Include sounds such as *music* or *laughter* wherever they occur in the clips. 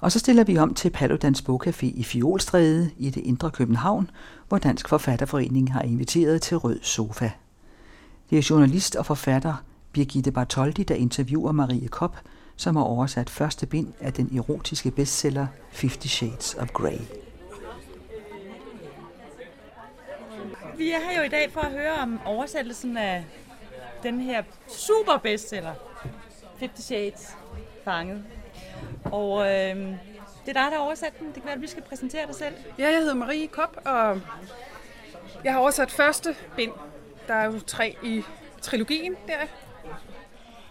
Og så stiller vi om til Paludans Bogcafé i Fiolstræde i det indre København, hvor Dansk Forfatterforening har inviteret til Rød Sofa. Det er journalist og forfatter Birgitte Bartoldi, der interviewer Marie Kopp, som har oversat første bind af den erotiske bestseller Fifty Shades of Grey. Vi er her jo i dag for at høre om oversættelsen af den her super bestseller, Fifty Shades, fanget. Og øh, det er dig, der har oversat den. Det kan være, at vi skal præsentere dig selv. Ja, jeg hedder Marie Kopp, og jeg har oversat første bind. Der er jo tre i trilogien der.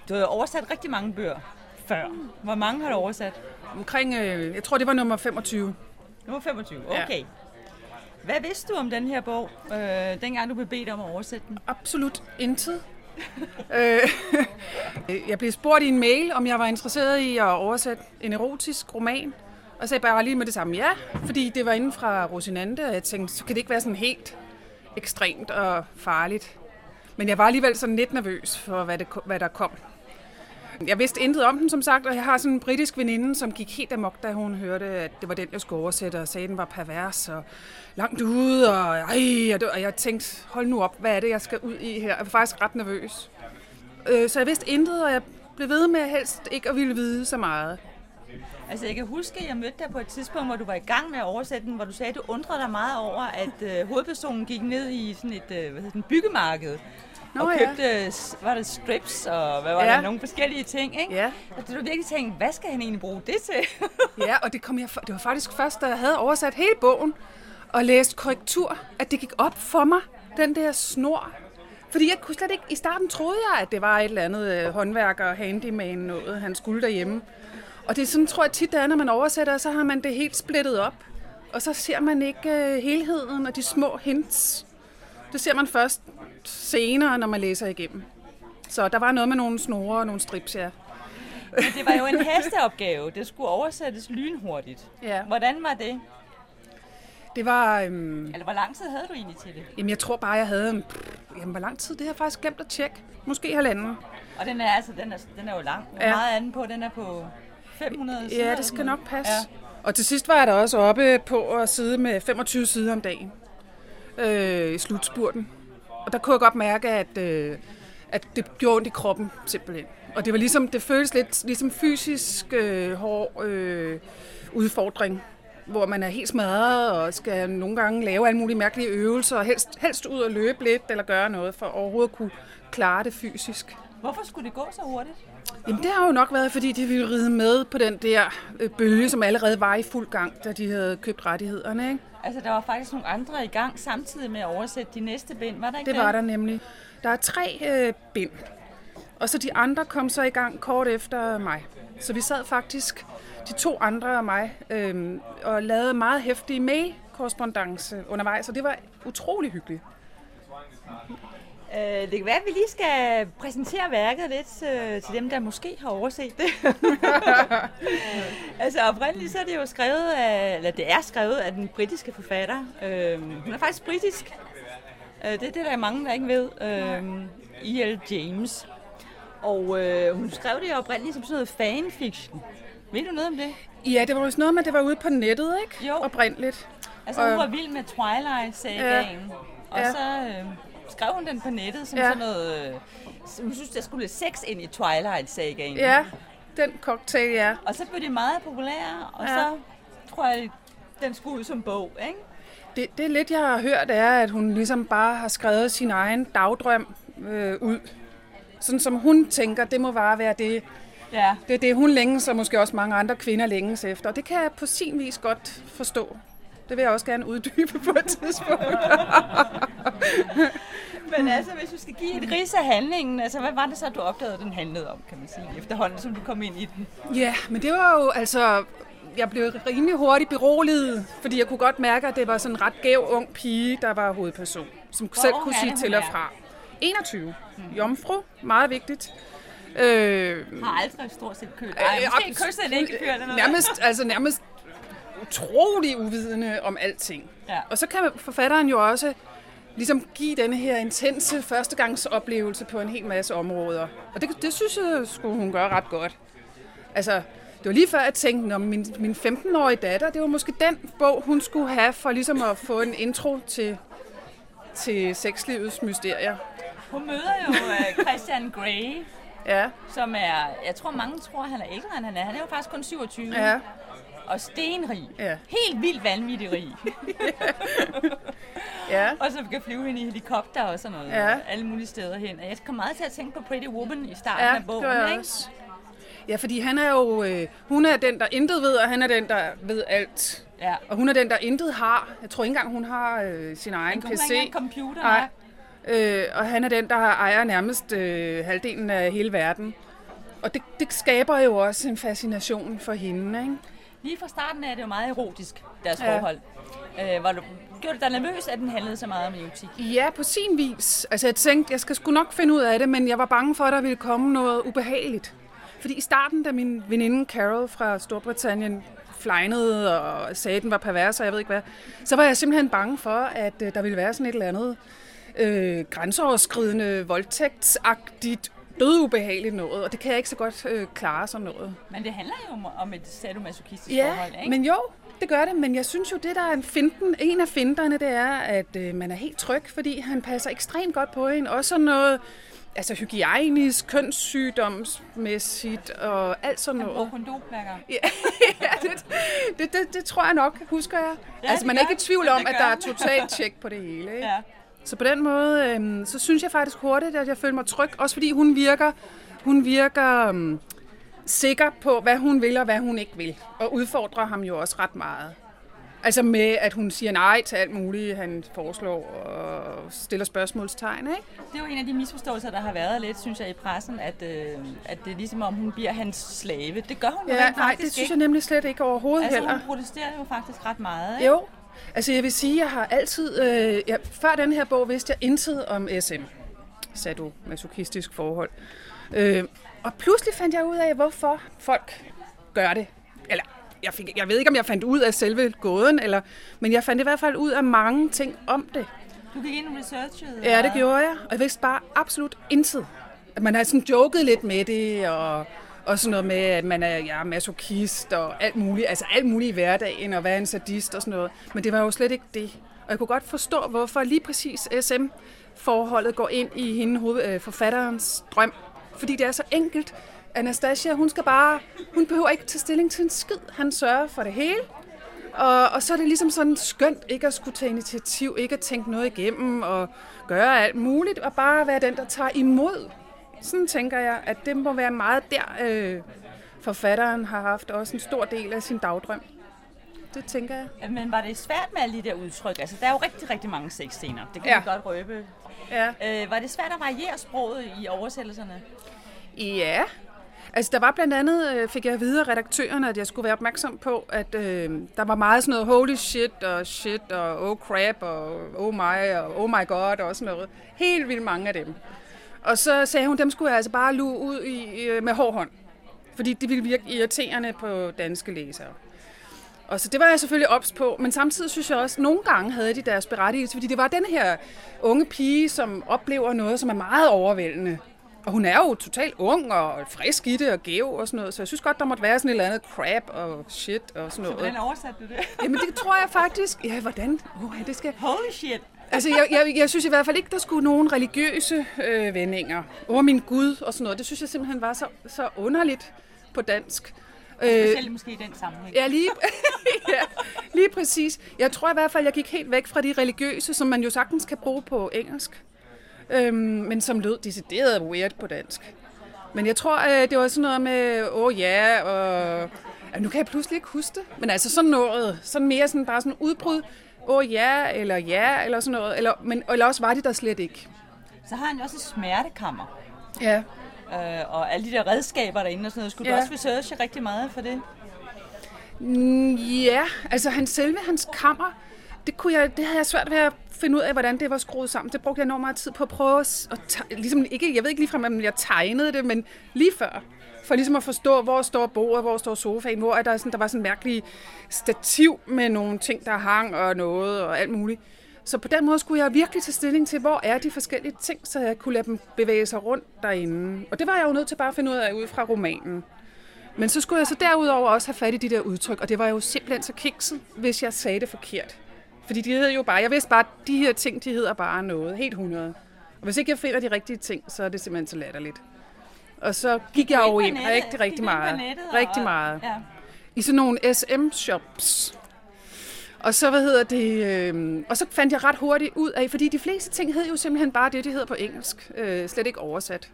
Du har oversat rigtig mange bøger før. Hvor mange har du oversat? Omkring, øh, jeg tror det var nummer 25. Nummer 25, okay. Ja. Hvad vidste du om den her bog, øh, dengang du blev bedt om at oversætte den? Absolut intet. Øh, *laughs* jeg blev spurgt i en mail, om jeg var interesseret i at oversætte en erotisk roman. Og så sagde jeg bare lige med det samme ja, fordi det var inden fra Rosinante, og jeg tænkte, så kan det ikke være sådan helt ekstremt og farligt. Men jeg var alligevel sådan lidt nervøs for, hvad, det, hvad der kom. Jeg vidste intet om den, som sagt, og jeg har sådan en britisk veninde, som gik helt amok, da hun hørte, at det var den, jeg skulle oversætte, og sagde, at den var pervers og langt ude, og, ej, og jeg tænkte, hold nu op, hvad er det, jeg skal ud i her? Jeg var faktisk ret nervøs. Øh, så jeg vidste intet, og jeg blev ved med helst ikke at ville vide så meget. Altså, jeg kan huske, at jeg mødte dig på et tidspunkt, hvor du var i gang med at oversætte den, hvor du sagde, at du undrede dig meget over, at øh, hovedpersonen gik ned i sådan et øh, hvad hedder, den, byggemarked Nå, og købte, ja. var det strips og hvad var ja. der, nogle forskellige ting, ikke? Ja. Og du virkelig tænkte, hvad skal han egentlig bruge det til? *laughs* ja, og det, kom jeg, det var faktisk først, da jeg havde oversat hele bogen og læst korrektur, at det gik op for mig, den der snor. Fordi jeg kunne slet ikke, i starten troede jeg, at det var et eller andet øh, håndværker, handyman, noget, han skulle derhjemme. Og det er sådan, tror jeg tit, det er, når man oversætter, så har man det helt splittet op. Og så ser man ikke øh, helheden og de små hints. Det ser man først senere, når man læser igennem. Så der var noget med nogle snore og nogle strips, ja. Men det var jo en hasteopgave. Det skulle oversættes lynhurtigt. Ja. Hvordan var det? Det var... Øhm, Eller hvor lang tid havde du egentlig til det? Jamen, jeg tror bare, jeg havde... En, jamen, hvor lang tid? Det har jeg faktisk glemt at tjekke. Måske halvanden. Og den er, altså, den er, den er jo lang. Hvor ja. meget er den på? Den er på 500 sider? Ja, det skal nok passe. Ja. Og til sidst var jeg da også oppe på at sidde med 25 sider om dagen øh, i slutspurten. Og der kunne jeg godt mærke, at, øh, at det gjorde ondt i kroppen simpelthen. Og det var ligesom, det føles lidt ligesom fysisk øh, hård øh, udfordring, hvor man er helt smadret og skal nogle gange lave alle mulige mærkelige øvelser, og helst, helst ud og løbe lidt eller gøre noget for overhovedet at kunne klare det fysisk. Hvorfor skulle det gå så hurtigt? Jamen det har jo nok været, fordi de ville ride med på den der øh, bølge, som allerede var i fuld gang, da de havde købt rettighederne. Ikke? Altså, der var faktisk nogle andre i gang samtidig med at oversætte de næste bind, var der ikke det? Det var der nemlig. Der er tre øh, bind, og så de andre kom så i gang kort efter mig. Så vi sad faktisk, de to andre og mig, øh, og lavede meget hæftig mail-korrespondence undervejs, og det var utrolig hyggeligt. Øh, det kan være, at vi lige skal præsentere værket lidt øh, til dem, der måske har overset det. *laughs* altså oprindeligt så er det jo skrevet af, eller det er skrevet af den britiske forfatter. Øh, hun er faktisk britisk. Øh, det er det, der er mange, der ikke ved. Øh, E.L. James. Og øh, hun skrev det oprindeligt som sådan noget fanfiction. Ved du noget om det? Ja, det var jo sådan noget med, det var ude på nettet, ikke? Jo. Oprindeligt. Altså hun var vild med Twilight-sagaen. Ja. Og ja. så... Øh, skrev hun den på nettet som ja. sådan noget... Øh, hun synes, der skulle sex ind i Twilight-sagaen. Ja, den cocktail, ja. Og så blev det meget populære, og ja. så tror jeg, den skulle ud som bog, ikke? Det, det lidt, jeg har hørt, er, at hun ligesom bare har skrevet sin egen dagdrøm øh, ud. Sådan som hun tænker, det må bare være det, ja. det er det, hun længes, og måske også mange andre kvinder længes efter. Og det kan jeg på sin vis godt forstå. Det vil jeg også gerne uddybe på et tidspunkt. *laughs* Men altså, hvis du skal give et ris af handlingen, altså, hvad var det så, du opdagede, den handlede om, kan man sige, efterhånden, som du kom ind i den? Ja, men det var jo, altså, jeg blev rimelig hurtigt beroliget, fordi jeg kunne godt mærke, at det var sådan en ret gæv ung pige, der var hovedperson, som Hvor selv kunne sige til og fra. 21. Hmm. Jomfru, meget vigtigt. Øh, har aldrig stort set kørt. Ej, måske øh, kysset ikke fyr eller noget. Nærmest, altså nærmest utrolig uvidende om alting. Ja. Og så kan forfatteren jo også ligesom give denne her intense førstegangsoplevelse på en hel masse områder. Og det, det synes jeg, skulle hun gøre ret godt. Altså, det var lige før, jeg tænkte, at min, min 15-årige datter, det var måske den bog, hun skulle have for ligesom at få en intro til, til sexlivets mysterier. Hun møder jo uh, Christian Grey, Ja, som er, jeg tror mange tror, han er ældre end han er. Han er jo faktisk kun 27. ja, Og stenrig. Ja. Helt vildt vanvittig rig. *laughs* ja. og så kan flyve ind i helikopter og sådan noget. Ja. Alle mulige steder hen. Og jeg kom meget til at tænke på Pretty Woman i starten Ja, af bogen. jeg ikke? også. Ja, fordi han er jo, øh, hun er den, der intet ved, og han er den, der ved alt. Ja. Og hun er den, der intet har. Jeg tror ikke engang, hun har øh, sin egen Hun har PC. ikke computer. Nej. Øh, og han er den, der ejer nærmest øh, halvdelen af hele verden. Og det, det skaber jo også en fascination for hende, ikke? Lige fra starten er det jo meget erotisk, deres Ja. forhold. Øh, var du, gjorde det dig nervøs, at den handlede så meget om erotik? Ja, på sin vis. Altså, jeg tænkte, jeg skal sgu nok finde ud af det, men jeg var bange for, at der ville komme noget ubehageligt. Fordi i starten, da min veninde Carol fra Storbritannien flejnede og sagde, at den var pervers, og jeg ved ikke hvad, så var jeg simpelthen bange for, at øh, der ville være sådan et eller andet øh, grænseoverskridende, voldtægtsagtigt, dødubehageligt noget, og det kan jeg ikke så godt øh, klare sådan noget. Men det handler jo om- om et sadomasochistisk Ja, forhold, ikke? men jo, det gør det, men jeg synes jo, det der er en, finten, en af finterne, det er, at øh, man er helt tryg, fordi han passer ekstremt godt på en. Også noget altså hygiejnisk, kønssygdomsmæssigt og alt sådan Han noget. kondomplakker. *laughs* ja, det, det, det, det tror jeg nok, husker jeg. Ja, altså man er ikke i han. tvivl om, at der er han. totalt *laughs* tjek på det hele. Ikke? Ja. Så på den måde, øhm, så synes jeg faktisk hurtigt, at jeg føler mig tryg. Også fordi hun virker, hun virker øhm, sikker på, hvad hun vil og hvad hun ikke vil. Og udfordrer ham jo også ret meget. Altså med, at hun siger nej til alt muligt, han foreslår og stiller spørgsmålstegn, ikke? Det er jo en af de misforståelser, der har været lidt, synes jeg, i pressen, at, øh, at det er ligesom om, hun bliver hans slave. Det gør hun jo Ja, rent nej, faktisk det synes ikke. jeg nemlig slet ikke overhovedet Altså, heller. hun protesterer jo faktisk ret meget, ikke? Jo, altså jeg vil sige, jeg har altid, øh, jeg, før den her bog vidste jeg intet om SM, sadomasochistisk forhold. Øh, og pludselig fandt jeg ud af, hvorfor folk gør det. Eller, jeg, fik, jeg ved ikke, om jeg fandt ud af selve gåden, eller, men jeg fandt i hvert fald ud af mange ting om det. Du gik ind og researchede. Ja, det gjorde jeg, og jeg vidste bare absolut intet. Man har sådan joket lidt med det, og, og sådan noget med, at man er ja, masochist og alt muligt, altså alt muligt i hverdagen, og være en sadist og sådan noget. Men det var jo slet ikke det. Og jeg kunne godt forstå, hvorfor lige præcis SM-forholdet går ind i hende hoved, øh, forfatterens drøm. Fordi det er så enkelt. Anastasia, hun skal bare, hun behøver ikke tage stilling til en skid. Han sørger for det hele. Og, og så er det ligesom sådan skønt ikke at skulle tage initiativ, ikke at tænke noget igennem og gøre alt muligt, og bare være den, der tager imod. Sådan tænker jeg, at det må være meget der, øh, forfatteren har haft også en stor del af sin dagdrøm. Det tænker jeg. Men var det svært med alle de der udtryk? Altså, der er jo rigtig, rigtig mange sexscener. Det kan Ja. vi godt røbe. Ja. Øh, var det svært at variere sproget i oversættelserne? Ja. Altså, der var blandt andet, øh, fik jeg at vide af redaktørerne, at jeg skulle være opmærksom på, at øh, der var meget sådan noget holy shit og shit og oh crap og oh my og oh my god og sådan noget. Helt vildt mange af dem. Og så sagde hun, dem skulle jeg altså bare luge ud i, med hård hånd. Fordi det ville virke irriterende på danske læsere. Og så det var jeg selvfølgelig ops på, men samtidig synes jeg også, at nogle gange havde de deres berettigelse, fordi det var den her unge pige, som oplever noget, som er meget overvældende. Og hun er jo totalt ung og frisk i det og gæv og sådan noget, så jeg synes godt, der måtte være sådan et eller andet crap og shit og sådan noget. Hvordan oversatte du det? Jamen det tror jeg faktisk. Ja, hvordan? Oh, det skal... Holy shit! Altså, jeg, jeg, jeg synes i hvert fald ikke, der skulle nogen religiøse øh, vendinger. Åh, min Gud og sådan noget. Det synes jeg simpelthen var så, så underligt på dansk. Øh, Specielt måske i den sammenhæng. Ja, lige, *laughs* ja, lige præcis. Jeg tror i hvert fald, jeg gik helt væk fra de religiøse, som man jo sagtens kan bruge på engelsk, øhm, men som lød decideret weird på dansk. Men jeg tror, øh, det var sådan noget med, åh oh, ja, og ja, nu kan jeg pludselig ikke huske det. Men altså sådan noget, sådan mere sådan bare sådan udbrud, åh oh, ja, eller ja, eller sådan noget. Eller, men, eller også var det der slet ikke. Så har han jo også et smertekammer. Ja. Øh, og alle de der redskaber derinde og sådan noget. Skulle Ja. du også researche rigtig meget for det? Mm, Ja, altså hans selve hans kammer, det, kunne jeg, det havde jeg svært ved at finde ud af, hvordan det var skruet sammen. Det brugte jeg enormt meget tid på at prøve at, Og at ligesom ikke, jeg ved ikke ligefrem, om jeg tegnede det, men lige før. For ligesom at forstå, hvor står bordet, hvor står sofaen, hvor er der, sådan, der var sådan en mærkelig stativ med nogle ting, der hang og noget og alt muligt. Så på den måde skulle jeg virkelig tage stilling til, hvor er de forskellige ting, så jeg kunne lade dem bevæge sig rundt derinde. Og det var jeg jo nødt til bare at finde ud af ud fra romanen. Men så skulle jeg så derudover også have fat i de der udtryk, og det var jo simpelthen så kikset, hvis jeg sagde det forkert. Fordi de hedder jo bare, jeg vidste bare, at de her ting, de hedder bare noget, helt 100. Og hvis ikke jeg finder de rigtige ting, så er det simpelthen så latterligt. Og så gik jeg jo ind rigtig, rigtig meget. Rigtig meget. Ja. I sådan nogle SM-shops. Og så, hvad hedder det, øh, og så fandt jeg ret hurtigt ud af, fordi de fleste ting hed jo simpelthen bare det, de hedder på engelsk, øh, slet ikke oversat.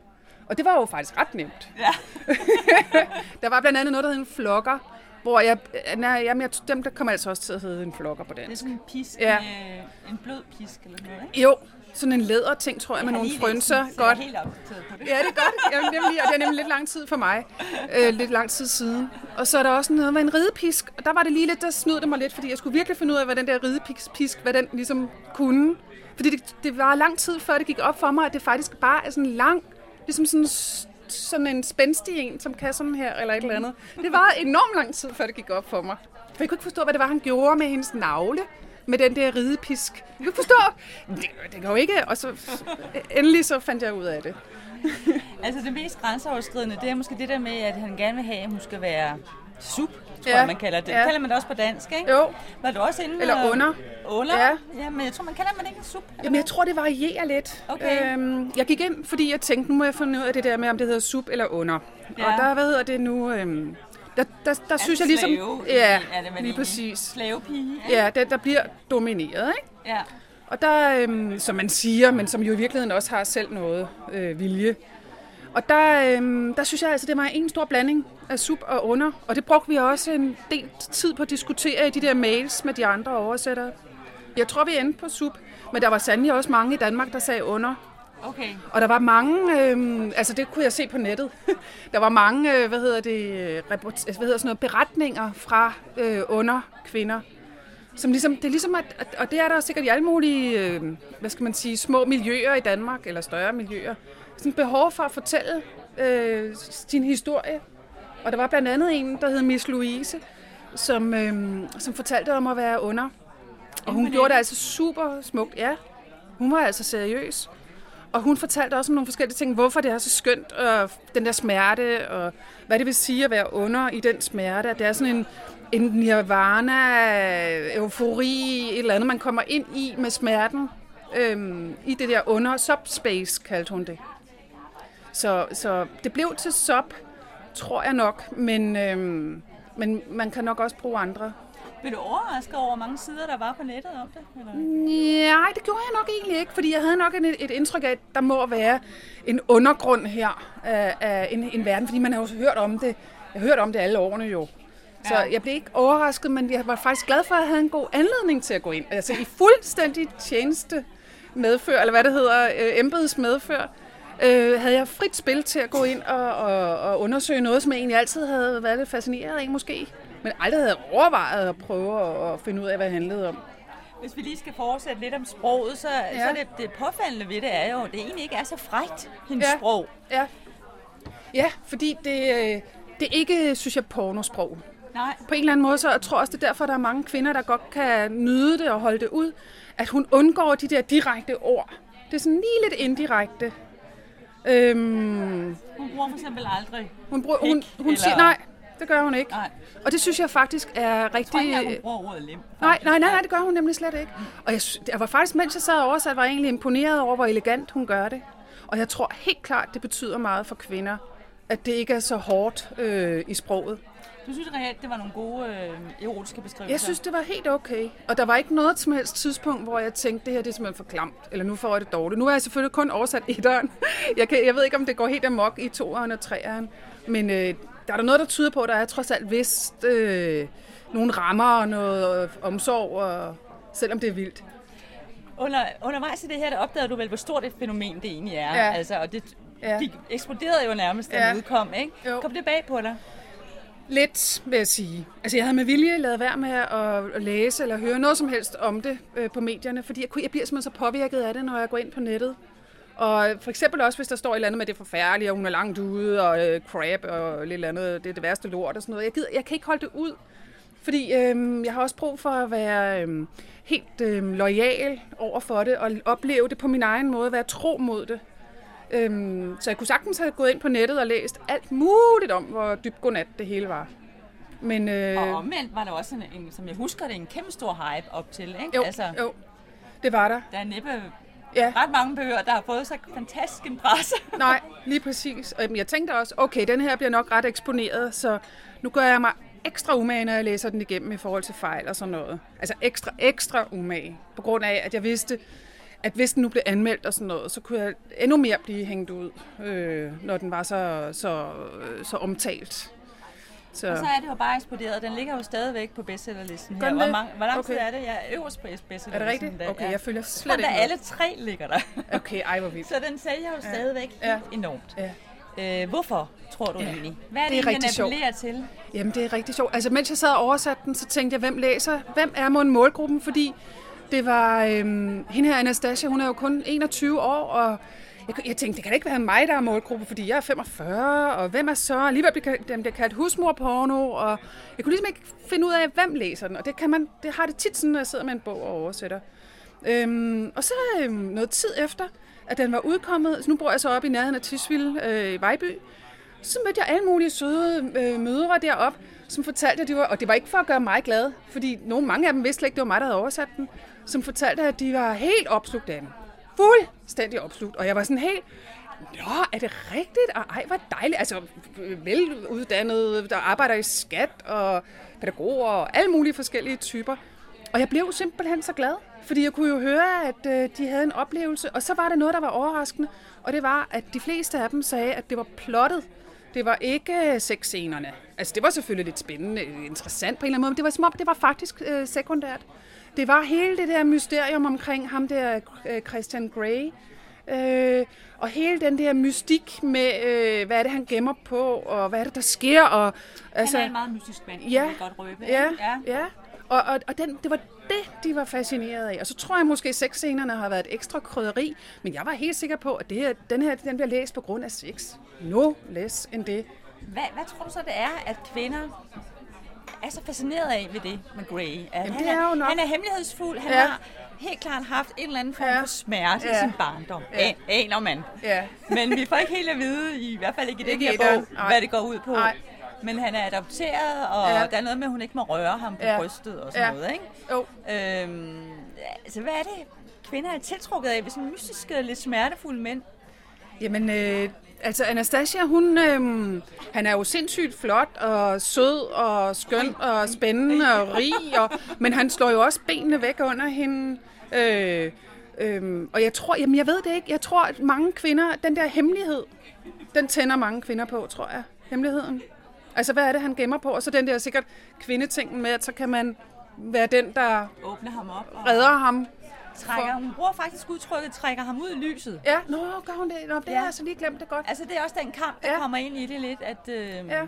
Og det var jo faktisk ret nemt. Ja. *laughs* Der var blandt andet noget, der hed en flokker, hvor jeg, nej, jamen, jeg, dem der kommer altså også til at hedde en flokker på Det er dansk. sådan en pisk, Ja. med, en blød pisk eller noget, ikke? Jo, sådan en læderting, tror jeg, med har nogle frønser. jeg Godt. er helt på det. Ja, det er godt. Jamen, nemlig, og det er nemlig lidt lang tid for mig. Øh, lidt lang tid siden. Og så er der også noget med en ridepisk. Og der var det lige lidt, der snød det mig lidt, fordi jeg skulle virkelig finde ud af, hvad den der ridepisk, hvad den ligesom kunne. Fordi det, det var lang tid før det gik op for mig, at det faktisk bare er sådan lang, ligesom sådan, sådan en spændstig en, som kan sådan her, eller et eller andet. Det var enormt lang tid, før det gik op for mig. For jeg kunne ikke forstå, hvad det var, han gjorde med hendes navle med den der ridepisk. Jeg kunne ikke forstå. Det, det går jo ikke. Og så endelig så fandt jeg ud af det. Altså det mest grænseoverskridende, det er måske det der med, at han gerne vil have, at hun skal være sup, tror Ja. jeg, man kalder det. Ja. Ja. Kalder man det også på dansk, ikke? Jo, Var du også inde Eller under. Under? Ja. ja. men jeg tror, man kalder man ikke en sup. Jamen, jeg tror, det varierer lidt. Okay. Øhm, jeg gik ind, fordi jeg tænkte, nu må jeg finde ud af det der med, om det hedder sup eller under. Ja. Ja. Og der, hvad hedder det nu, øhm, der, der, der synes jeg ligesom... Slave, ja, er det lige præcis. Slavepige, ikke? Ja, der, der bliver domineret, ikke? ja. Og der, øhm, som man siger, men som jo i virkeligheden også har selv noget øh, vilje. Og der, øhm, der synes jeg altså, det var en stor blanding af sup og under. Og det brugte vi også en del tid på at diskutere i de der mails med de andre oversættere. Jeg tror, vi endte på sup, men der var sandelig også mange i Danmark, der sagde under. Okay. Og der var mange, øh, altså det kunne jeg se på nettet, *laughs* der var mange, øh, hvad hedder det, øh, report, hvad hedder sådan noget, beretninger fra øh, under kvinder, som ligesom, det er ligesom, at, og det er der sikkert i alle mulige, øh, hvad skal man sige, små miljøer i Danmark, eller større miljøer, sådan behov for at fortælle øh, sin historie. Og der var blandt andet en, der hed Miss Louise, som, øh, som fortalte om at være under. Og hun gjorde det altså super smukt, ja. Hun var altså seriøs. Og hun fortalte også om nogle forskellige ting, hvorfor det er så skønt, og den der smerte, og hvad det vil sige at være under i den smerte. At det er sådan en, en nirvana, eufori, et eller andet, man kommer ind i med smerten. Øhm, I det der under, subspace kaldte hun det. Så, så det blev til sub, tror jeg nok, men, øhm, men man kan nok også bruge andre Blev du overrasket over, hvor mange sider, der var på nettet om det? Eller? Nej, det gjorde jeg nok egentlig ikke, fordi jeg havde nok et, et indtryk af, at der må være en undergrund her af, af en, en verden, fordi man har jo hørt om det. Jeg har hørt om det alle årene jo. Så Ja. jeg blev ikke overrasket, men jeg var faktisk glad for, at jeg havde en god anledning til at gå ind. Altså i fuldstændig tjeneste medfør, eller hvad det hedder, øh, embeds medfør, øh, havde jeg frit spil til at gå ind og, og, og undersøge noget, som jeg egentlig altid havde været lidt fascineret af måske. Men aldrig havde overvejet at prøve at, at finde ud af, hvad det handlede om. Hvis vi lige skal fortsætte lidt om sproget, så, ja. så det, det påfaldende ved det er jo, at det egentlig ikke er så frægt, hendes Ja. ja. sprog. Ja, ja fordi det, øh, det er ikke, synes jeg, pornosprog. Nej. På en eller anden måde, så jeg tror også, det er derfor, der er mange kvinder, der godt kan nyde det og holde det ud, at hun undgår de der direkte ord. Det er sådan lige lidt indirekte. Øhm, Hun bruger for eksempel aldrig. hun, bruger, hun, hun siger, eller- nej, det gør hun ikke. Nej. Og det synes jeg faktisk er Jeg tror ikke rigtig... hun bruger ordet lim. Nej, nej, nej, nej, det gør hun nemlig slet ikke. Og jeg, jeg var faktisk, mens jeg sad og oversat, var jeg egentlig imponeret over, hvor elegant hun gør det. Og jeg tror helt klart, det betyder meget for kvinder, at det ikke er så hårdt øh, i sproget. Du synes reelt, det var nogle gode øh, erotiske beskrivelser? Jeg synes, det var helt okay. Og der var ikke noget som helst tidspunkt, hvor jeg tænkte, det her det er simpelthen for klamt, eller nu får jeg det dårligt. Nu har jeg selvfølgelig kun oversat etteren. *laughs* Jeg, kan, jeg ved ikke, om det går helt amok i toeren og treeren. Men øh, der er der noget, der tyder på, at der er trods alt vist øh, nogle rammer og noget øh, omsorg, og, selvom det er vildt. Under, undervejs i det her, der opdagede du vel, hvor stort et fænomen det egentlig er. Ja. Altså, og det Ja. de eksploderede jo nærmest, da Ja. ja. udkom, ikke? Jo. Kom det bag på dig? Lidt, vil jeg sige. Altså, jeg havde med vilje lavet være med at, læse eller høre noget som helst om det øh, på medierne, fordi jeg, kunne, jeg bliver simpelthen så påvirket af det, når jeg går ind på nettet. Og for eksempel også, hvis der står et eller andet med, det er forfærdeligt, og hun er langt ude, og øh, crap, og lidt andet, det er det værste lort og sådan noget. Jeg, gider, jeg kan ikke holde det ud, fordi øh, jeg har også brug for at være øh, helt øh, lojal over for det, og opleve det på min egen måde, være tro mod det. Øhm, så jeg kunne sagtens have gået ind på nettet og læst alt muligt om, hvor dybt godnat det hele var. Men, øh, Og omvendt var der også en, en, som jeg husker det, en kæmpe stor hype op til, ikke? jo, altså, jo, det var der. der er næppe Ja. ret mange bøger, der har fået så fantastisk en presse. *laughs* Nej, lige præcis. Og jeg tænkte også, okay, den her bliver nok ret eksponeret, så nu gør jeg mig ekstra umage, når jeg læser den igennem i forhold til fejl og sådan noget. Altså ekstra, ekstra umage, på grund af, at jeg vidste, at hvis den nu blev anmeldt og sådan noget, så kunne jeg endnu mere blive hængt ud, øh, når den var så, så, så omtalt. Så, Og så er det jo bare eksploderet. Den ligger jo stadigvæk på bestsellerlisten her. Hvor, mange, hvor lang tid Okay. er det? Jeg er øverst på bestsellerlisten. er det rigtigt? der. Okay, Ja. jeg følger slet ikke alle tre ligger der. Okay, ej hvor vildt. Så den sælger jo stadigvæk Ja. helt enormt. Ja. Øh, hvorfor, tror du Ja. egentlig? Hvad er det, Det er rigtig den sjovt. appellerer til? Jamen, det er rigtig sjovt. Altså, mens jeg sad og oversatte den, så tænkte jeg, hvem læser? Hvem er mon målgruppen? Fordi det var... Øhm, hende her, Anastasia, hun er jo kun 21 år, og jeg, jeg tænkte, det kan da ikke være mig, der er målgruppe, fordi jeg er 45, og hvem er så? Alligevel bliver dem bliver kaldt husmorporno, og jeg kunne ligesom ikke finde ud af, hvem læser den, og det, kan man, det har det tit sådan, når jeg sidder med en bog og oversætter. Øhm, og så øhm, noget tid efter, at den var udkommet, så nu bor jeg så op i nærheden af Tisvilde øh, i Vejby, så mødte jeg alle mulige søde øh, mødre derop, som fortalte, at de var, og det var ikke for at gøre mig glad, fordi nogle, mange af dem vidste slet ikke, det var mig, der havde oversat den, som fortalte, at de var helt opslugt af den. Fuldstændig opslugt. Og jeg var sådan helt, Nå, er det rigtigt? Og ej, hvor dejligt. Altså, veluddannet, der arbejder i skat og pædagoger og alle mulige forskellige typer. Og jeg blev simpelthen så glad, fordi jeg kunne jo høre, at øh, de havde en oplevelse. Og så var det noget, der var overraskende, og det var, at de fleste af dem sagde, at det var plottet. Det var ikke øh, sexscenerne. Altså, det var selvfølgelig lidt spændende, øh, interessant på en eller anden måde, men det var som om, det var faktisk øh, sekundært. Det var hele det der mysterium omkring ham der, øh, Christian Grey, Øh, og hele den der mystik med, øh, hvad er det, han gemmer på, og hvad er det, der sker. Og, Altså, han er en meget mystisk mand, ja, kan godt røbe. ja, ja. ja. Og, og, og den, det var det, de var fascineret af. Og så tror jeg måske, at sexscenerne har været et ekstra krydderi, men jeg var helt sikker på, at det her, den her den bliver læst på grund af sex. No less end det. Hvad, hvad tror du så, det er, at kvinder er så fascineret af ved det med Grey? At Jamen, han, det er jo nok- han er hemmelighedsfuld. Han Ja. har helt klart haft en eller anden form Ja. for smerte Ja. i sin barndom. Ja. Ja. Aner man. Ja. Men vi får ikke helt at vide, i hvert fald ikke i den her bog, Nej. hvad det går ud på. Nej. Men han er adopteret, og Ja. der er noget med, at hun ikke må røre ham på ja. brystet og sådan Ja. noget. Ikke? Jo, Øhm, altså, hvad er det, kvinder er tiltrukket af ved sådan mystiske, lidt smertefulde mænd? Jamen, øh, altså Anastasia, hun, øh, han er jo sindssygt flot og sød og skøn og spændende og rig, og, men han slår jo også benene væk under hende. Øh, øh, og jeg tror, jamen jeg ved det ikke, jeg tror, at mange kvinder, den der hemmelighed, den tænder mange kvinder på, tror jeg. Hemmeligheden. Altså, hvad er det, han gemmer på? Og så den der sikkert kvindetingen med, at så kan man være den, der Åbne ham op og redder ham. Trækker. Hun bruger faktisk udtrykket, trækker ham ud i lyset. Ja, nå, gør hun det? Nå, det har Ja. jeg altså lige glemt det godt. Altså, det er også den kamp, der Ja. ja. kommer ind i det lidt, at... Øh, Ja. ja.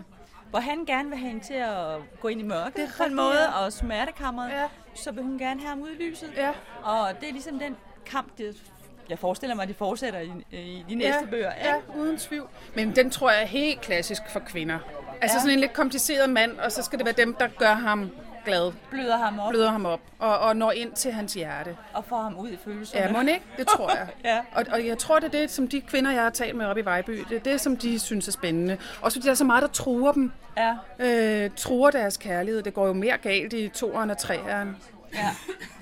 Hvor han gerne vil have hende til at gå ind i mørket Det er på en måde, ja. og smertekammeret, Ja. så vil hun gerne have ham ud i lyset. Ja. Og det er ligesom den kamp, det, jeg forestiller mig, at de fortsætter i, i de næste bøger. Ja, ikke? uden tvivl. Men den tror jeg er helt klassisk for kvinder. Altså Ja. sådan en lidt kompliceret mand, og så skal det være dem, der gør ham glad, Bløder ham op bløder ham op og, og når ind til hans hjerte. og får ham ud i følelserne. Ja, må ikke? Det tror jeg. *laughs* Ja. og, og jeg tror, det er det, som de kvinder, jeg har talt med oppe i Vejby, det er det, som de synes er spændende. Også fordi der er så meget, der truer dem. Ja. Øh, truer deres kærlighed. Det går jo mere galt i toeren og treeren. ja.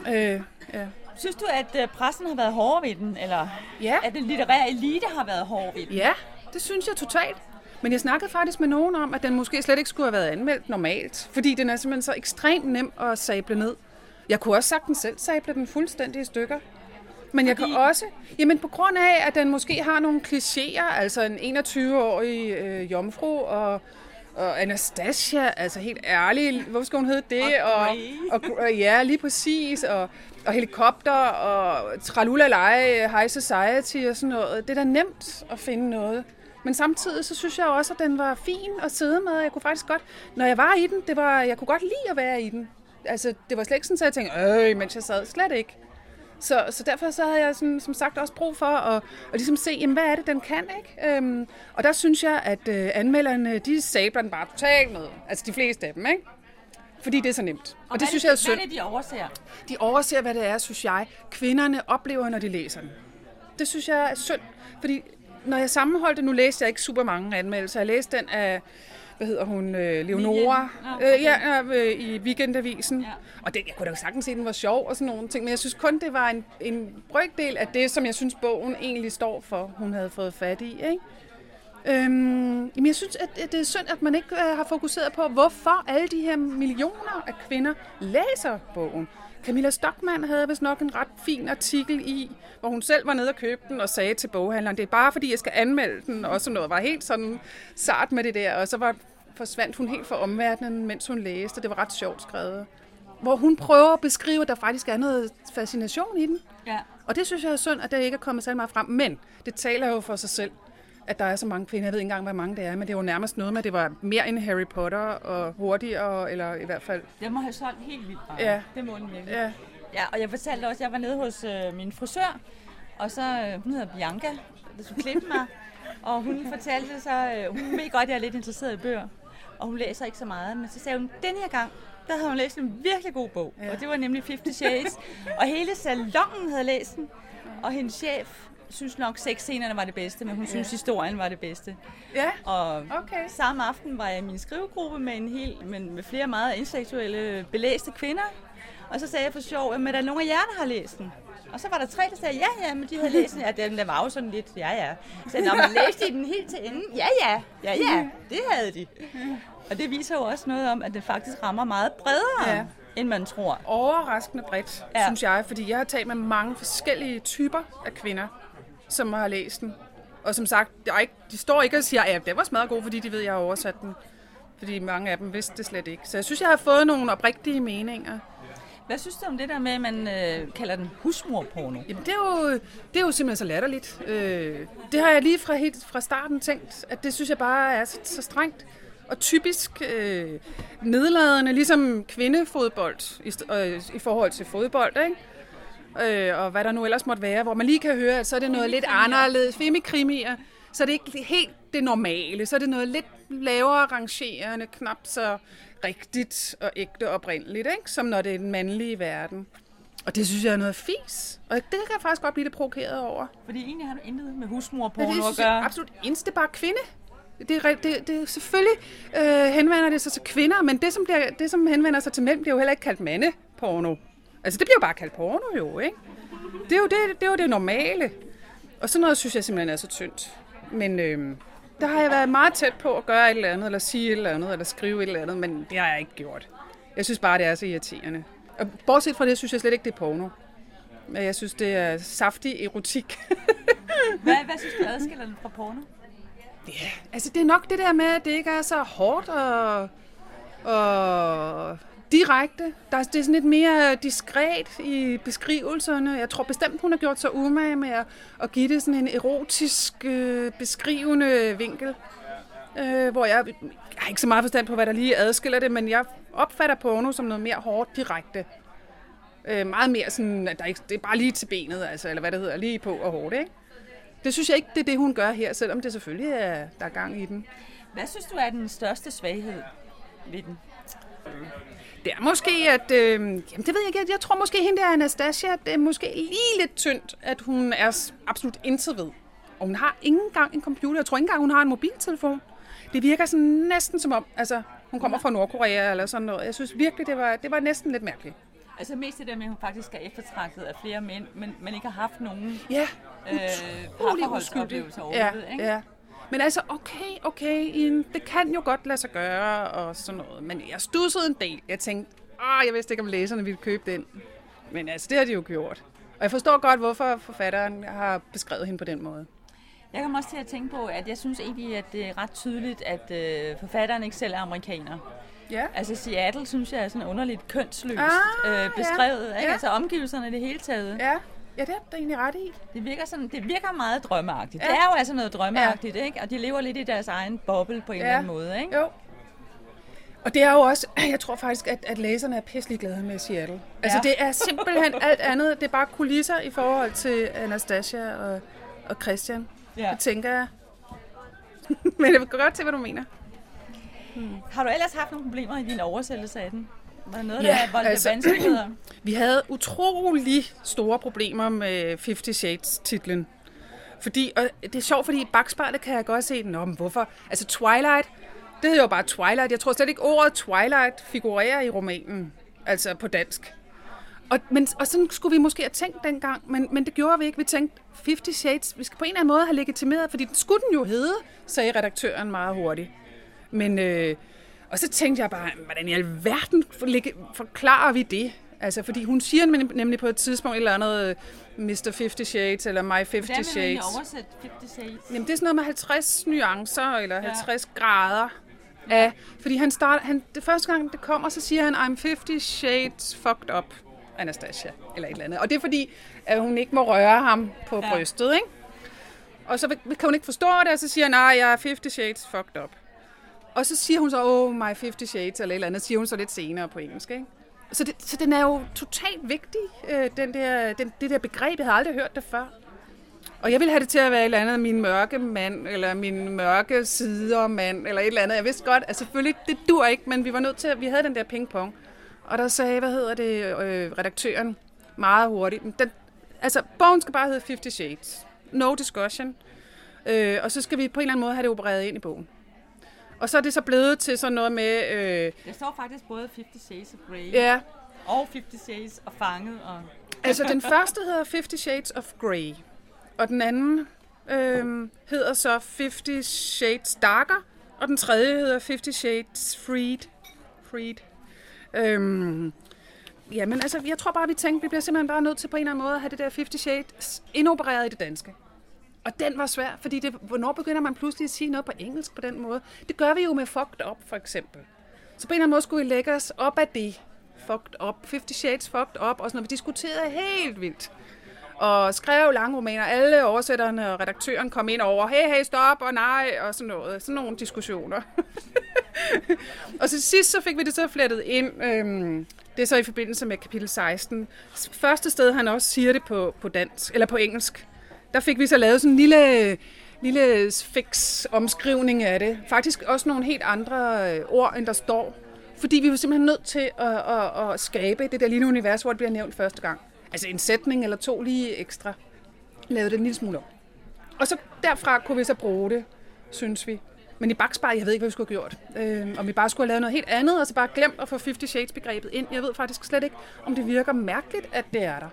*laughs* Øh, ja. Synes du, at øh, pressen har været hård ved den, eller Ja. at den litterære elite har været hård ved den? Ja, det synes jeg totalt. Men jeg snakkede faktisk med nogen om, at den måske slet ikke skulle have været anmeldt normalt, fordi den er simpelthen så ekstremt nem at sable ned. Jeg kunne også sagtens selv sable den fuldstændig i stykker. Men jeg kan også, jamen på grund af, at den måske har nogle klichéer, altså en 21-årig øh, jomfru og, og Anastasia, altså helt ærligt, hvorfor skal hun hedde det? Og og, og ja, lige præcis, og, og helikopter, og tralulalej, high society og sådan noget. Det er da nemt at finde noget. Men samtidig så synes jeg også, at den var fin at sidde med. Jeg kunne faktisk godt, når jeg var i den, det var, jeg kunne godt lide at være i den. Altså, det var slet ikke sådan, at jeg tænkte, øh, mens jeg sad. Slet ikke. Så, så derfor så havde jeg sådan, som sagt også brug for at, at ligesom se, jamen, hvad er det, den kan, ikke? Øhm, og der synes jeg, at øh, anmelderne, de sabler den bare totalt ned. Altså de fleste af dem, ikke? Fordi det er så nemt. Og, og det synes jeg er synd. Hvad er det, de overser? De overser, hvad det er, synes jeg, kvinderne oplever, når de læser den. Det synes jeg er synd, fordi når jeg sammenholdte, nu læste jeg ikke super mange anmeldelser. Jeg læste den af, hvad hedder hun, øh, Leonora? Nå, okay. øh, ja, øh, i Weekendavisen. Ja. Og det, jeg kunne da sagtens se, at den var sjov og sådan nogle ting, men jeg synes kun, det var en, en brøkdel af det, som jeg synes, bogen egentlig står for, hun havde fået fat i. Ikke? Øhm, jamen jeg synes, at at det er synd, at man ikke øh, har fokuseret på, hvorfor alle de her millioner af kvinder læser bogen. Camilla Stockmann havde vist nok en ret fin artikel i, hvor hun selv var nede og købte den og sagde til boghandleren, det er bare fordi, jeg skal anmelde den, og sådan noget. Var helt sådan sart med det der, og så var, forsvandt hun helt fra omverdenen, mens hun læste. Det var ret sjovt skrevet. Hvor hun prøver at beskrive, at der faktisk er noget fascination i den. Ja. Og det synes jeg er synd, at det ikke er kommet særlig meget frem. Men det taler jo for sig selv, at der er så mange kvinder. Jeg ved ikke engang, hvor mange det er, men det jo nærmest noget med, at det var mere end Harry Potter og hurtigere, eller i hvert fald... Den må have solgt helt vildt meget. Ja. Det må den virkelig. Ja, Ja, og jeg fortalte også, at jeg var nede hos øh, min frisør, og så, øh, hun hedder Bianca, der skulle klippe mig, *laughs* og hun fortalte så, øh, hun ved godt, at jeg er lidt interesseret i bøger, og hun læser ikke så meget, men så sagde hun, den her gang, der havde hun læst en virkelig god bog, ja. og det var nemlig Fifty Shades, og hele salongen havde læst den, og hendes chef synes nok, sexscenerne var det bedste, men hun synes, historien var det bedste. ja. Og Okay. samme aften var jeg i min skrivegruppe med, en hel, men med flere meget intellektuelle, belæste kvinder. Og så sagde jeg for sjov, at der er nogle af jer, der har læst den. Og så var der tre, der sagde, ja, ja, men de havde læst den. Ja, den der var jo sådan lidt, ja, ja. Så når man læste de den helt til enden, ja, ja, ja, ja, det havde de. Og det viser jo også noget om, at det faktisk rammer meget bredere, Ja. end man tror. Overraskende bredt. Ja. synes jeg, fordi jeg har talt med mange forskellige typer af kvinder, som har læst den. Og som sagt, der er ikke, de står ikke og siger, at det var smadret god, fordi de ved, at jeg har oversat den. Fordi mange af dem vidste det slet ikke. Så jeg synes, jeg har fået nogle oprigtige meninger. Hvad synes du om det der med, at man øh, kalder den husmorporno? Jamen, det er jo, det er jo simpelthen så latterligt. Øh, det har jeg lige fra, helt fra starten tænkt, at det synes jeg bare er så, så strengt og typisk øh, nedladende, ligesom kvindefodbold i, øh, i forhold til fodbold, ikke? Øh, og hvad der nu ellers måtte være, hvor man lige kan høre, at så er det noget lidt anderledes. Femikrimier. Så er det ikke helt det normale. Så er det noget lidt lavere rangerende, knap så rigtigt og ægte oprindeligt, ikke? som når det er den mandlige verden. Og det synes jeg er noget fis. Og det kan jeg faktisk godt blive lidt provokeret over. Fordi egentlig har du intet med Ja, husmorporno det at synes jeg gøre. absolut eneste bare kvinde. Det er, det, det er selvfølgelig øh, henvender det sig til kvinder, men det som, bliver, det, som henvender sig til mænd, bliver jo heller ikke kaldt mandeporno. Altså, det bliver jo bare kaldt porno, jo, ikke? Det er jo det, det, er jo det normale. Og sådan noget synes jeg simpelthen er så tyndt. Men øh, der har jeg været meget tæt på at gøre et eller andet, eller sige et eller andet, eller skrive et eller andet, men det har jeg ikke gjort. Jeg synes bare, det er så irriterende. Og bortset fra det, synes jeg slet ikke, det er porno. Men jeg synes, det er saftig erotik. *laughs* Hvad, hvad synes du adskiller den fra porno? Altså, det er nok det der med, at det ikke er så hårdt og, og direkte. Der er, det er sådan lidt mere diskret i beskrivelserne. Jeg tror bestemt, hun har gjort sig umage med at, at give det sådan en erotisk, øh, beskrivende vinkel. Øh, hvor jeg, jeg har ikke så meget forstand på, hvad der lige adskiller det, men jeg opfatter porno som noget mere hårdt direkte. Øh, meget mere sådan, at der ikke, det er bare lige til benet, altså, eller hvad det hedder, lige på og hårdt, ikke? Det synes jeg ikke, det er det, hun gør her, selvom det selvfølgelig er, der er gang i den. Hvad synes du er den største svaghed ved den? Det er måske, at... Øh, jamen, det ved jeg ikke. Jeg, jeg tror måske, hende der Anastasia, det er måske lige lidt tyndt, at hun er absolut intet ved. Og hun har ikke engang en computer. Jeg tror ikke engang, hun har en mobiltelefon. Det virker sådan næsten som om, altså, hun kommer fra Nordkorea eller sådan noget. Jeg synes virkelig, det var, det var næsten lidt mærkeligt. Altså mest det der med, at hun faktisk er eftertragtet af flere mænd, men, men ikke har haft nogen Ja, øh, parforholdsoplevelser Ja, overhovedet. ikke? ja. Men altså, okay, okay, det kan jo godt lade sig gøre og sådan noget. Men jeg stussede en del. Jeg tænkte, ah, jeg vidste ikke, om læserne ville købe den. Men altså, det har de jo gjort. Og jeg forstår godt, hvorfor forfatteren har beskrevet hende på den måde. Jeg kommer også til at tænke på, at jeg synes egentlig, at det er ret tydeligt, at øh, forfatteren ikke selv er amerikaner. Ja. Altså Seattle synes jeg er sådan underligt kønsløst Ah, øh, beskrevet. ja, Ikke? ja. Altså omgivelserne i det hele taget. Ja, ja det er du egentlig ret i. Det virker, sådan, det virker meget drømmeagtigt. Ja. Det er jo altså noget drømmeagtigt, ikke? Og de lever lidt i deres egen boble på en Ja. eller anden måde, ikke? Jo. Og det er jo også, *clears throat* jeg tror faktisk, at, at læserne er pisselig glade med Seattle. Altså Ja. det er simpelthen alt andet. Det er bare kulisser i forhold til Anastasia og, og Christian. Ja. Det tænker jeg. *laughs* Men jeg vil godt til, hvad du mener. Har du ellers haft nogle problemer i din oversættelse af den? Var noget, der voldte altså- altså... vanskeligheder? *clears throat* Vi havde utrolig store problemer med Fifty Shades titlen. Fordi, og det er sjovt, fordi i bagspejlet kan jeg godt se, Nå, men hvorfor? Altså Twilight, det hedder jo bare Twilight. Jeg tror slet ikke, ordet Twilight figurerer i romanen, altså på dansk. Og, men, og sådan skulle vi måske have tænkt dengang, men, men det gjorde vi ikke. Vi tænkte, 50 Shades, vi skal på en eller anden måde have legitimeret, fordi det skulle den jo hedde, sagde redaktøren meget hurtigt. Men, øh, og så tænkte jeg bare, hvordan i alverden forklarer vi det? Altså, fordi hun siger nemlig på et tidspunkt et eller andet øh, Mr. 50 Shades, eller My 50 Hvordan Shades. Hvordan oversætte 50 Shades? Jamen, det er sådan noget med 50 nuancer, eller ja. 50 grader af... Fordi han starter... Han, det første gang, det kommer, så siger han, I'm 50 Shades fucked up, Anastasia, eller et eller andet. Og det er fordi, at hun ikke må røre ham på ja. brystet, ikke? Og så kan hun ikke forstå det, og så siger han, nej, jeg er 50 Shades fucked up. Og så siger hun så, oh, my 50 Shades, eller et eller andet, siger hun så lidt senere på engelsk, ikke? Så, det, så den er jo totalt vigtig, øh, den der, den, det der begreb. Jeg havde aldrig hørt det før. Og jeg ville have det til at være et eller andet min mørke mand, eller min mørke sider mand, eller et eller andet. Jeg vidste godt, at selvfølgelig, det dur ikke, men vi var nødt til, at vi havde den der pingpong. Og der sagde, hvad hedder det, øh, redaktøren, meget hurtigt. Den, altså, bogen skal bare hedde 50 Shades. No discussion. Øh, og så skal vi på en eller anden måde have det opereret ind i bogen. Og så er det så blevet til sådan noget med... Øh, der står faktisk både 50 Shades of Grey ja. og 50 Shades of Fanget. Og altså den første hedder 50 Shades of Grey, og den anden øh, hedder så 50 Shades Darker, og den tredje hedder 50 Shades Freed. Freed. Øhm, jamen altså, jeg tror bare, vi tænkte, vi bliver simpelthen bare nødt til på en eller anden måde at have det der 50 Shades indopereret i det danske. Og den var svær, fordi det, hvornår begynder man pludselig at sige noget på engelsk på den måde? Det gør vi jo med fucked up, for eksempel. Så på en eller anden måde skulle vi lægge os op af det. Fucked up, 50 Shades fucked up, og sådan noget. Vi diskuterede helt vildt. Og skrev lange romaner. Alle oversætterne og redaktøren kom ind over, hey, hey, stop, og nej, og sådan noget. Sådan nogle diskussioner. *laughs* og så sidst så fik vi det så flettet ind. Øhm, det er så i forbindelse med kapitel 16. Første sted, han også siger det på, på dansk, eller på engelsk der fik vi så lavet sådan en lille, lille fix omskrivning af det. Faktisk også nogle helt andre øh, ord, end der står. Fordi vi var simpelthen nødt til at, at, at skabe det der lille univers, hvor det bliver nævnt første gang. Altså en sætning eller to lige ekstra. Lavede det en lille smule om. Og så derfra kunne vi så bruge det, synes vi. Men i bagspejl, jeg ved ikke, hvad vi skulle have gjort. Øh, om vi bare skulle have lavet noget helt andet, og så bare glemt at få 50 Shades-begrebet ind. Jeg ved faktisk slet ikke, om det virker mærkeligt, at det er der.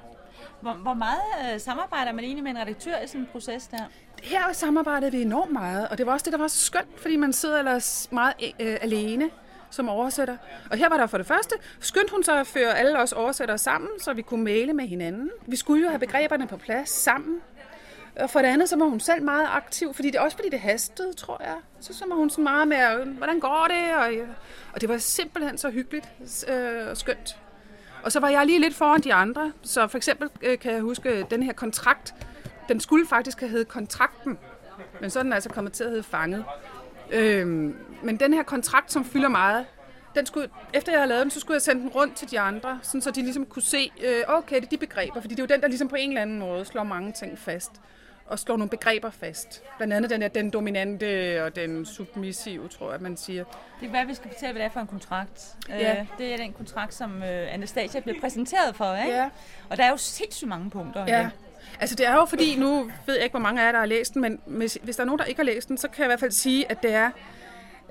Hvor, hvor meget øh, samarbejder man egentlig med en redaktør i sådan en proces der? Her samarbejdede vi enormt meget, og det var også det, der var så skønt, fordi man sidder ellers meget øh, alene som oversætter. Og her var der for det første, skyndte hun sig at føre alle os oversættere sammen, så vi kunne male med hinanden. Vi skulle jo have begreberne på plads sammen. Og for det andet, så var hun selv meget aktiv, fordi det også fordi det hastede, tror jeg. Så, så var hun sådan meget med, hvordan går det? Og, øh, og det var simpelthen så hyggeligt øh, og skønt. Og så var jeg lige lidt foran de andre. Så for eksempel øh, kan jeg huske, øh, den her kontrakt, den skulle faktisk have heddet kontrakten. Men så er den altså kommet til at hedde fanget. Øhm, men den her kontrakt, som fylder meget, den skulle, efter jeg havde lavet den, så skulle jeg sende den rundt til de andre, sådan så de ligesom kunne se, øh, okay, det er de begreber, fordi det er jo den, der ligesom på en eller anden måde slår mange ting fast og slår nogle begreber fast. Blandt andet den, er den dominante og den submissive, tror jeg, man siger. Det er hvad vi skal fortælle, hvad det er for en kontrakt. Ja. Øh, det er den kontrakt, som øh, Anastasia bliver præsenteret for, ikke? Ja. Og der er jo sindssygt mange punkter. Ja. ja. Altså det er jo fordi, nu ved jeg ikke, hvor mange af jer, der har læst den, men hvis, hvis der er nogen, der ikke har læst den, så kan jeg i hvert fald sige, at det er,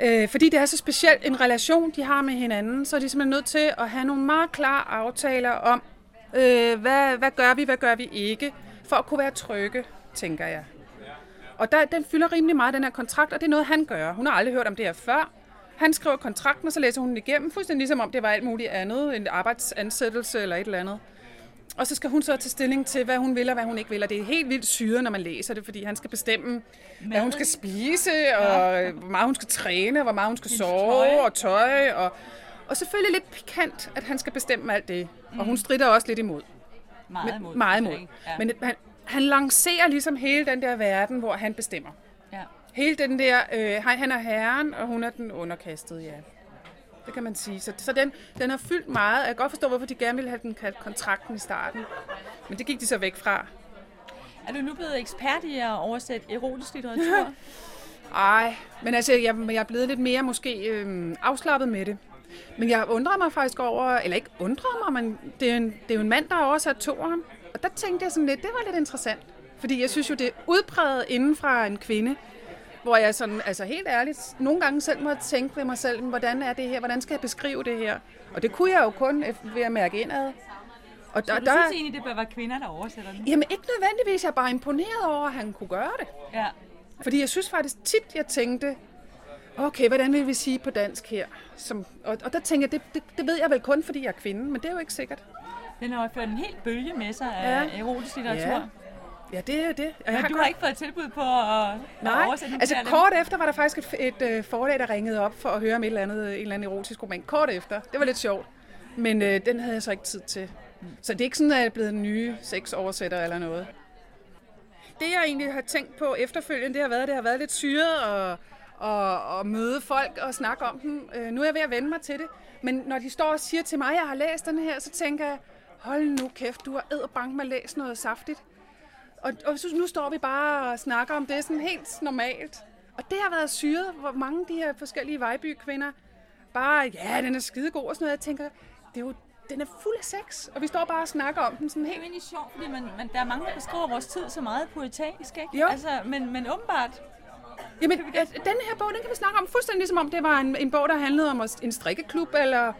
øh, fordi det er så specielt en relation, de har med hinanden, så er de simpelthen nødt til at have nogle meget klare aftaler om, øh, hvad, hvad gør vi, hvad gør vi ikke, for at kunne være trygge tænker jeg. Og der, den fylder rimelig meget, den her kontrakt, og det er noget, han gør. Hun har aldrig hørt om det her før. Han skriver kontrakten, og så læser hun den igennem, fuldstændig ligesom om det var alt muligt andet, en arbejdsansættelse eller et eller andet. Og så skal hun så tage stilling til, hvad hun vil og hvad hun ikke vil. Og det er helt vildt syret, når man læser det, fordi han skal bestemme, hvad hun skal spise, og ja. hvor meget hun skal træne, og hvor meget hun skal sove, tøj. og tøj. Og, og selvfølgelig lidt pikant, at han skal bestemme alt det. Mm. Og hun strider også lidt imod. Meget imod. Meget imod. Ja. Men han, han lancerer ligesom hele den der verden, hvor han bestemmer. Ja. Hele den der, øh, han er herren, og hun er den underkastede, ja. Det kan man sige. Så, så den, den har fyldt meget. Jeg kan godt forstå, hvorfor de gerne ville have den kontrakten i starten. Men det gik de så væk fra. Er du nu blevet ekspert i at oversætte erotisk litteratur? *laughs* Ej, men altså, jeg, jeg er blevet lidt mere måske øh, afslappet med det. Men jeg undrer mig faktisk over, eller ikke undrer mig, men det er, en, det er jo en mand, der har oversat toeren. Og der tænkte jeg sådan lidt, det var lidt interessant. Fordi jeg synes jo, det er udpræget inden fra en kvinde, hvor jeg sådan, altså helt ærligt, nogle gange selv må tænke ved mig selv, hvordan er det her, hvordan skal jeg beskrive det her? Og det kunne jeg jo kun ved at mærke indad. Og der, så du der, synes egentlig, det bør være kvinder, der oversætter den? Jamen ikke nødvendigvis, jeg er bare imponeret over, at han kunne gøre det. Ja. Fordi jeg synes faktisk tit, jeg tænkte, okay, hvordan vil vi sige på dansk her? Som, og, og der tænker jeg, det, det, det ved jeg vel kun, fordi jeg er kvinde, men det er jo ikke sikkert. Den har jo ført en helt bølge med sig af ja. erotisk litteratur. Ja. Ja, det er det. Og jeg har du har ikke fået tilbud på at, Nej, at oversætte altså kort efter var der faktisk et, et, et uh, forlag, der ringede op for at høre om et eller andet, en eller anden erotisk roman. Kort efter. Det var lidt sjovt. Men uh, den havde jeg så ikke tid til. Så det er ikke sådan, at jeg er blevet en nye oversætter eller noget. Det jeg egentlig har tænkt på efterfølgende, det har været, det har været lidt syret og, og, og møde folk og snakke om dem. Uh, nu er jeg ved at vende mig til det. Men når de står og siger til mig, at jeg har læst den her, så tænker jeg, hold nu kæft, du har æderbank med at læse noget saftigt. Og, og så, nu står vi bare og snakker om det sådan helt normalt. Og det har været syret, hvor mange af de her forskellige Vejby-kvinder bare, ja, den er skidegod og sådan noget. Jeg tænker, det er jo, den er fuld af sex, og vi står bare og snakker om den sådan helt... Det er egentlig sjovt, fordi man, man, der er mange, der beskriver vores tid så meget poetisk, ikke? Jo. Altså, men, men åbenbart... Jamen, den her bog, den kan vi snakke om fuldstændig ligesom om det var en, en bog, der handlede om en strikkeklub, eller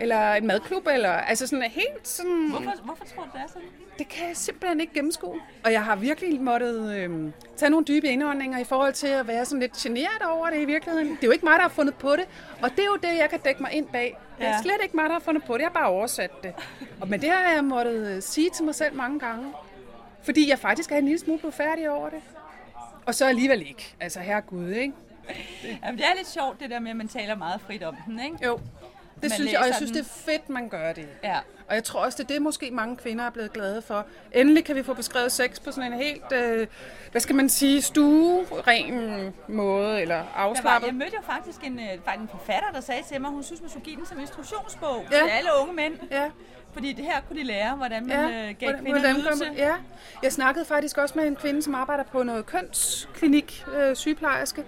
eller en madklub, eller altså sådan helt sådan... Hvorfor, hvorfor tror du, det er sådan? Det kan jeg simpelthen ikke gennemskue. Og jeg har virkelig måttet øh, tage nogle dybe indåndinger i forhold til at være sådan lidt generet over det i virkeligheden. Det er jo ikke mig, der har fundet på det, og det er jo det, jeg kan dække mig ind bag. Ja. Det er slet ikke mig, der har fundet på det, jeg har bare oversat det. Og, men det har jeg måttet øh, sige til mig selv mange gange. Fordi jeg faktisk er en lille smule færdig over det. Og så alligevel ikke. Altså, herregud, ikke? Jamen, det er lidt sjovt, det der med, at man taler meget frit om den, ikke? Jo. Det synes jeg, og jeg synes, det er fedt, man gør det. Ja. Og jeg tror også, det er det, måske mange kvinder er blevet glade for. Endelig kan vi få beskrevet sex på sådan en helt, øh, hvad skal man sige, stueren måde, eller afslappet. Jeg, jeg mødte jo faktisk en, øh, en forfatter, der sagde til mig, hun synes, man skulle give den som instruktionsbog ja. til alle unge mænd. Ja. Fordi det her kunne de lære, hvordan man ja, øh, gav kvinder hvordan, Ja, jeg snakkede faktisk også med en kvinde, som arbejder på noget kønsklinik, øh, sygeplejerske,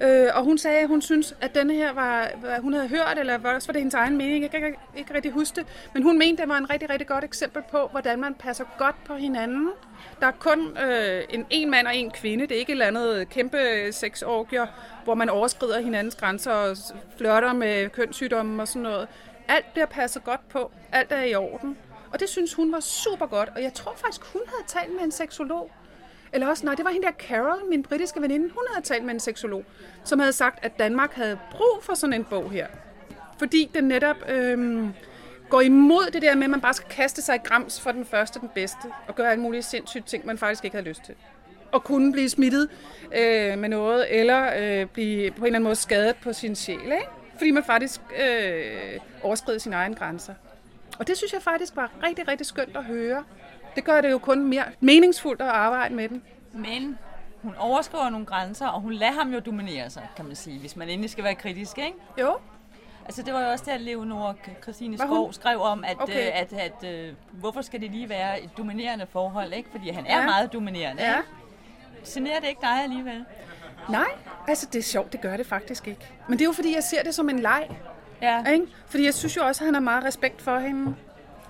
Øh, og hun sagde, at hun synes, at denne her var, hun havde hørt, eller også var det hendes egen mening, jeg kan ikke, ikke rigtig huske det, men hun mente, det var en rigtig, rigtig godt eksempel på, hvordan man passer godt på hinanden. Der er kun øh, en, en mand og en kvinde, det er ikke et eller andet kæmpe sexorgier, hvor man overskrider hinandens grænser og flørter med kønssygdomme og sådan noget. Alt bliver passet godt på, alt er i orden. Og det synes hun var super godt, og jeg tror faktisk, hun havde talt med en seksolog, eller også, nej, det var hende der Carol, min britiske veninde, hun havde talt med en seksolog, som havde sagt, at Danmark havde brug for sådan en bog her. Fordi den netop øhm, går imod det der med, at man bare skal kaste sig i grams for den første den bedste, og gøre alle mulige sindssyge ting, man faktisk ikke havde lyst til. Og kunne blive smittet øh, med noget, eller øh, blive på en eller anden måde skadet på sin sjæl, ikke? fordi man faktisk øh, overskrider sine egne grænser. Og det synes jeg faktisk var rigtig, rigtig skønt at høre. Det gør det jo kun mere meningsfuldt at arbejde med den. Men hun overskriver nogle grænser, og hun lader ham jo dominere sig, kan man sige, hvis man endelig skal være kritisk, ikke? Jo. Altså det var jo også det, at Leonora Christine Skov skrev om, at, okay. øh, at, at, øh, hvorfor skal det lige være et dominerende forhold, ikke? Fordi han er ja. meget dominerende, ja. Generer det ikke dig alligevel? Nej, altså det er sjovt, det gør det faktisk ikke. Men det er jo fordi, jeg ser det som en leg. Ja. Ikke? Fordi jeg synes jo også, at han har meget respekt for hende.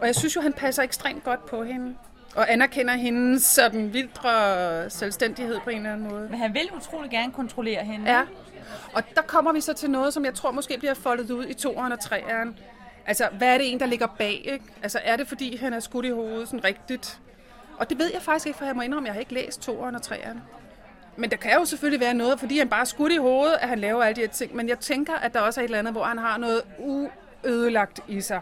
Og jeg synes jo, han passer ekstremt godt på hende og anerkender hendes sådan vildre selvstændighed på en eller anden måde. Men han vil utrolig gerne kontrollere hende. Ja, og der kommer vi så til noget, som jeg tror måske bliver foldet ud i toeren og treeren. Altså, hvad er det en, der ligger bag, ikke? Altså, er det fordi, han er skudt i hovedet sådan rigtigt? Og det ved jeg faktisk ikke, for jeg må indrømme, at jeg har ikke læst toeren og treeren. Men der kan jo selvfølgelig være noget, fordi han bare er skudt i hovedet, at han laver alle de her ting. Men jeg tænker, at der også er et eller andet, hvor han har noget uødelagt i sig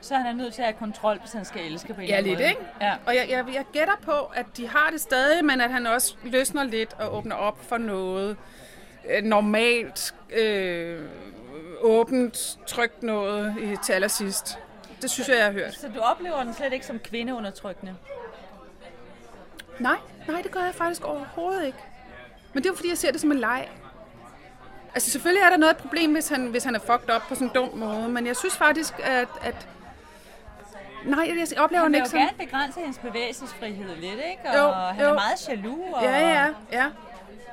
så han er nødt til at have kontrol, hvis han skal elske på en ja, lidt, måde. Ikke? Ja, Og jeg, jeg, jeg gætter på, at de har det stadig, men at han også løsner lidt og åbner op for noget øh, normalt, øh, åbent, trygt noget i, til allersidst. Det synes jeg, jeg har hørt. Så du oplever den slet ikke som kvindeundertrykkende? Nej, nej, det gør jeg faktisk overhovedet ikke. Men det er jo fordi, jeg ser det som en leg. Altså selvfølgelig er der noget problem, hvis han, hvis han er fucked op på sådan en dum måde, men jeg synes faktisk, at, at Nej, jeg oplever han ikke sådan... Han vil gerne begrænse hendes bevægelsesfrihed lidt, ikke? Og jo, han jo. er meget jaloux. Og... Ja, ja, ja.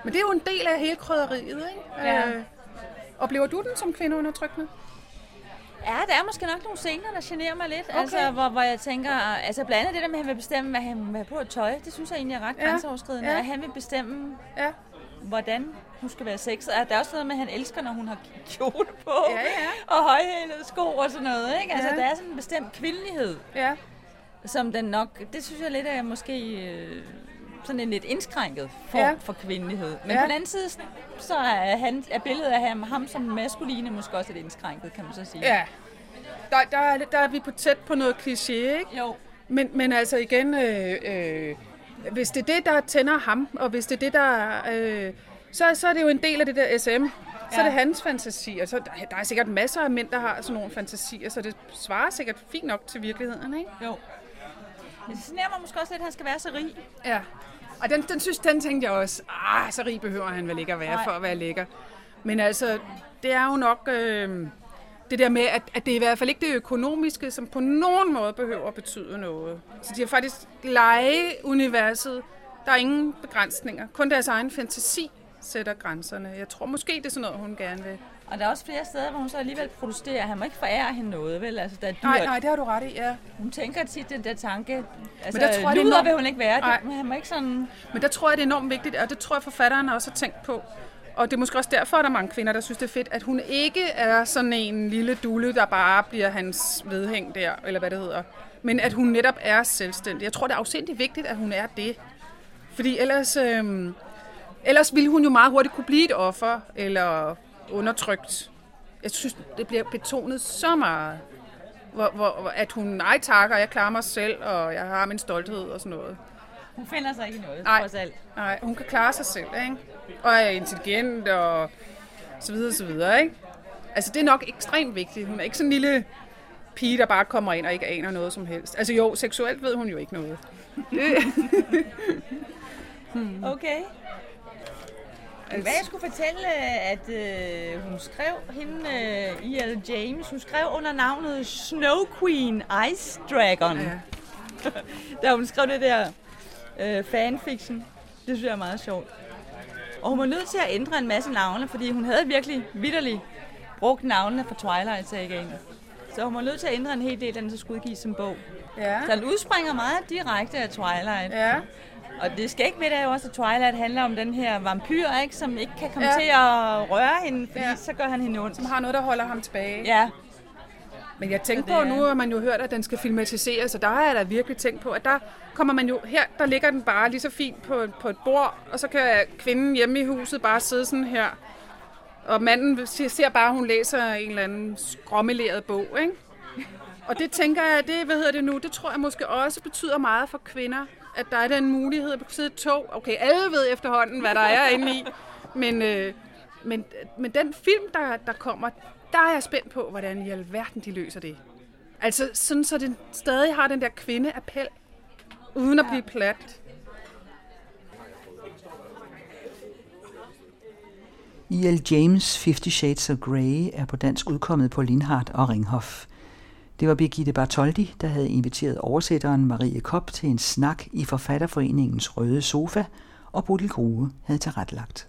Men det er jo en del af hele krydderiet, ikke? Ja. Øh, oplever du den som kvindeundertrykkende? Ja, der er måske nok nogle scener, der generer mig lidt. Okay. Altså, hvor, hvor jeg tænker, altså blandt andet det der med, at han vil bestemme, hvad han vil have på et tøj, det synes jeg egentlig er ret ja. grænseoverskridende. Ja. At han vil bestemme, ja. Hvordan hun skal være sexet. Der er også noget med, at han elsker, når hun har kjole på, ja, ja. og højhælede sko og sådan noget. Ikke? Altså, ja. der er sådan en bestemt kvindelighed, ja. som den nok, det synes jeg lidt er måske... Øh, sådan en lidt indskrænket form ja. for kvindelighed. Men ja. på den anden side, så er, han, er billedet af ham, ham som maskuline måske også lidt indskrænket, kan man så sige. Ja, der, der, der er vi på tæt på noget kliché, ikke? Jo. Men, men altså igen, øh, øh, hvis det er det, der tænder ham, og hvis det er det, der... Øh, så, så er det jo en del af det der SM. Så ja. er det hans fantasi. Og så, der er sikkert masser af mænd, der har sådan nogle fantasier, så det svarer sikkert fint nok til virkeligheden, ikke? Jo. Det sneer mig måske også lidt, at han skal være så rig. Ja. Og den, den, synes, den tænkte jeg også, ah, så rig behøver han vel ikke at være Nej. for at være lækker. Men altså, det er jo nok øh, det der med, at, at det er i hvert fald ikke det økonomiske, som på nogen måde behøver at betyde noget. Så de har faktisk lege universet. Der er ingen begrænsninger. Kun deres egen fantasi sætter grænserne. Jeg tror måske, det er sådan noget, hun gerne vil. Og der er også flere steder, hvor hun så alligevel protesterer. Han må ikke forære hende noget, vel? Altså, der er dyrt. Nej, nej, det har du ret i, ja. Hun tænker tit den der tanke. Altså, men der tror jeg, det er enormt... vil hun ikke være. Det, men han må ikke sådan... Men der tror jeg, det er enormt vigtigt, og det tror jeg, forfatteren også har tænkt på. Og det er måske også derfor, at der er mange kvinder, der synes, det er fedt, at hun ikke er sådan en lille dule, der bare bliver hans vedhæng der, eller hvad det hedder. Men at hun netop er selvstændig. Jeg tror, det er afsindigt vigtigt, at hun er det. Fordi ellers, øh, ellers ville hun jo meget hurtigt kunne blive et offer, eller undertrykt jeg synes, det bliver betonet så meget, hvor, hvor, at hun nej takker, jeg klarer mig selv, og jeg har min stolthed og sådan noget. Hun finder sig ikke noget, nej, trods alt. Nej, hun kan klare sig selv, ikke? Og er intelligent og så videre, så videre, ikke? Altså, det er nok ekstremt vigtigt. Hun er ikke sådan en lille pige, der bare kommer ind og ikke aner noget som helst. Altså jo, seksuelt ved hun jo ikke noget. *laughs* okay. Altså. Hvad jeg skulle fortælle, at øh, hun skrev, hende øh, E.L. James, hun skrev under navnet Snow Queen Ice Dragon. Ja. *laughs* da hun skrev det der øh, fanfiction. Det synes jeg er meget sjovt. Og hun var nødt til at ændre en masse navne, fordi hun havde virkelig vidderligt brugt navnene fra Twilight Sagaen. Så hun var nødt til at ændre en hel del, den så skulle udgives som bog. Ja. Så den udspringer meget direkte af Twilight. Ja. Og det skal ikke ved, at også, at Twilight handler om den her vampyr, ikke, som ikke kan komme ja. til at røre hende, fordi ja. så gør han hende ondt. Som har noget, der holder ham tilbage. Ja. Men jeg tænker på, nu har man jo hørt, at den skal filmatiseres, og der har jeg da virkelig tænkt på, at der kommer man jo, her der ligger den bare lige så fint på, på et bord, og så kan kvinden hjemme i huset bare sidde sådan her. Og manden ser bare, at hun læser en eller anden skrommeleret bog, ikke? Og det tænker jeg, det, hvad hedder det nu, det tror jeg måske også betyder meget for kvinder, at der er den mulighed at sidde et tog. Okay, alle ved efterhånden, hvad der er inde i. Men, øh, men, men den film, der, der kommer, der er jeg spændt på, hvordan i alverden de løser det. Altså sådan, så den stadig har den der kvindeappel, uden at blive plat. E.L. James' Fifty Shades of Grey er på dansk udkommet på Lindhardt og Ringhof. Det var Birgitte Bartoldi, der havde inviteret oversætteren Marie Kopp til en snak i Forfatterforeningens Røde Sofa, og Bodil Grue havde tilrettelagt.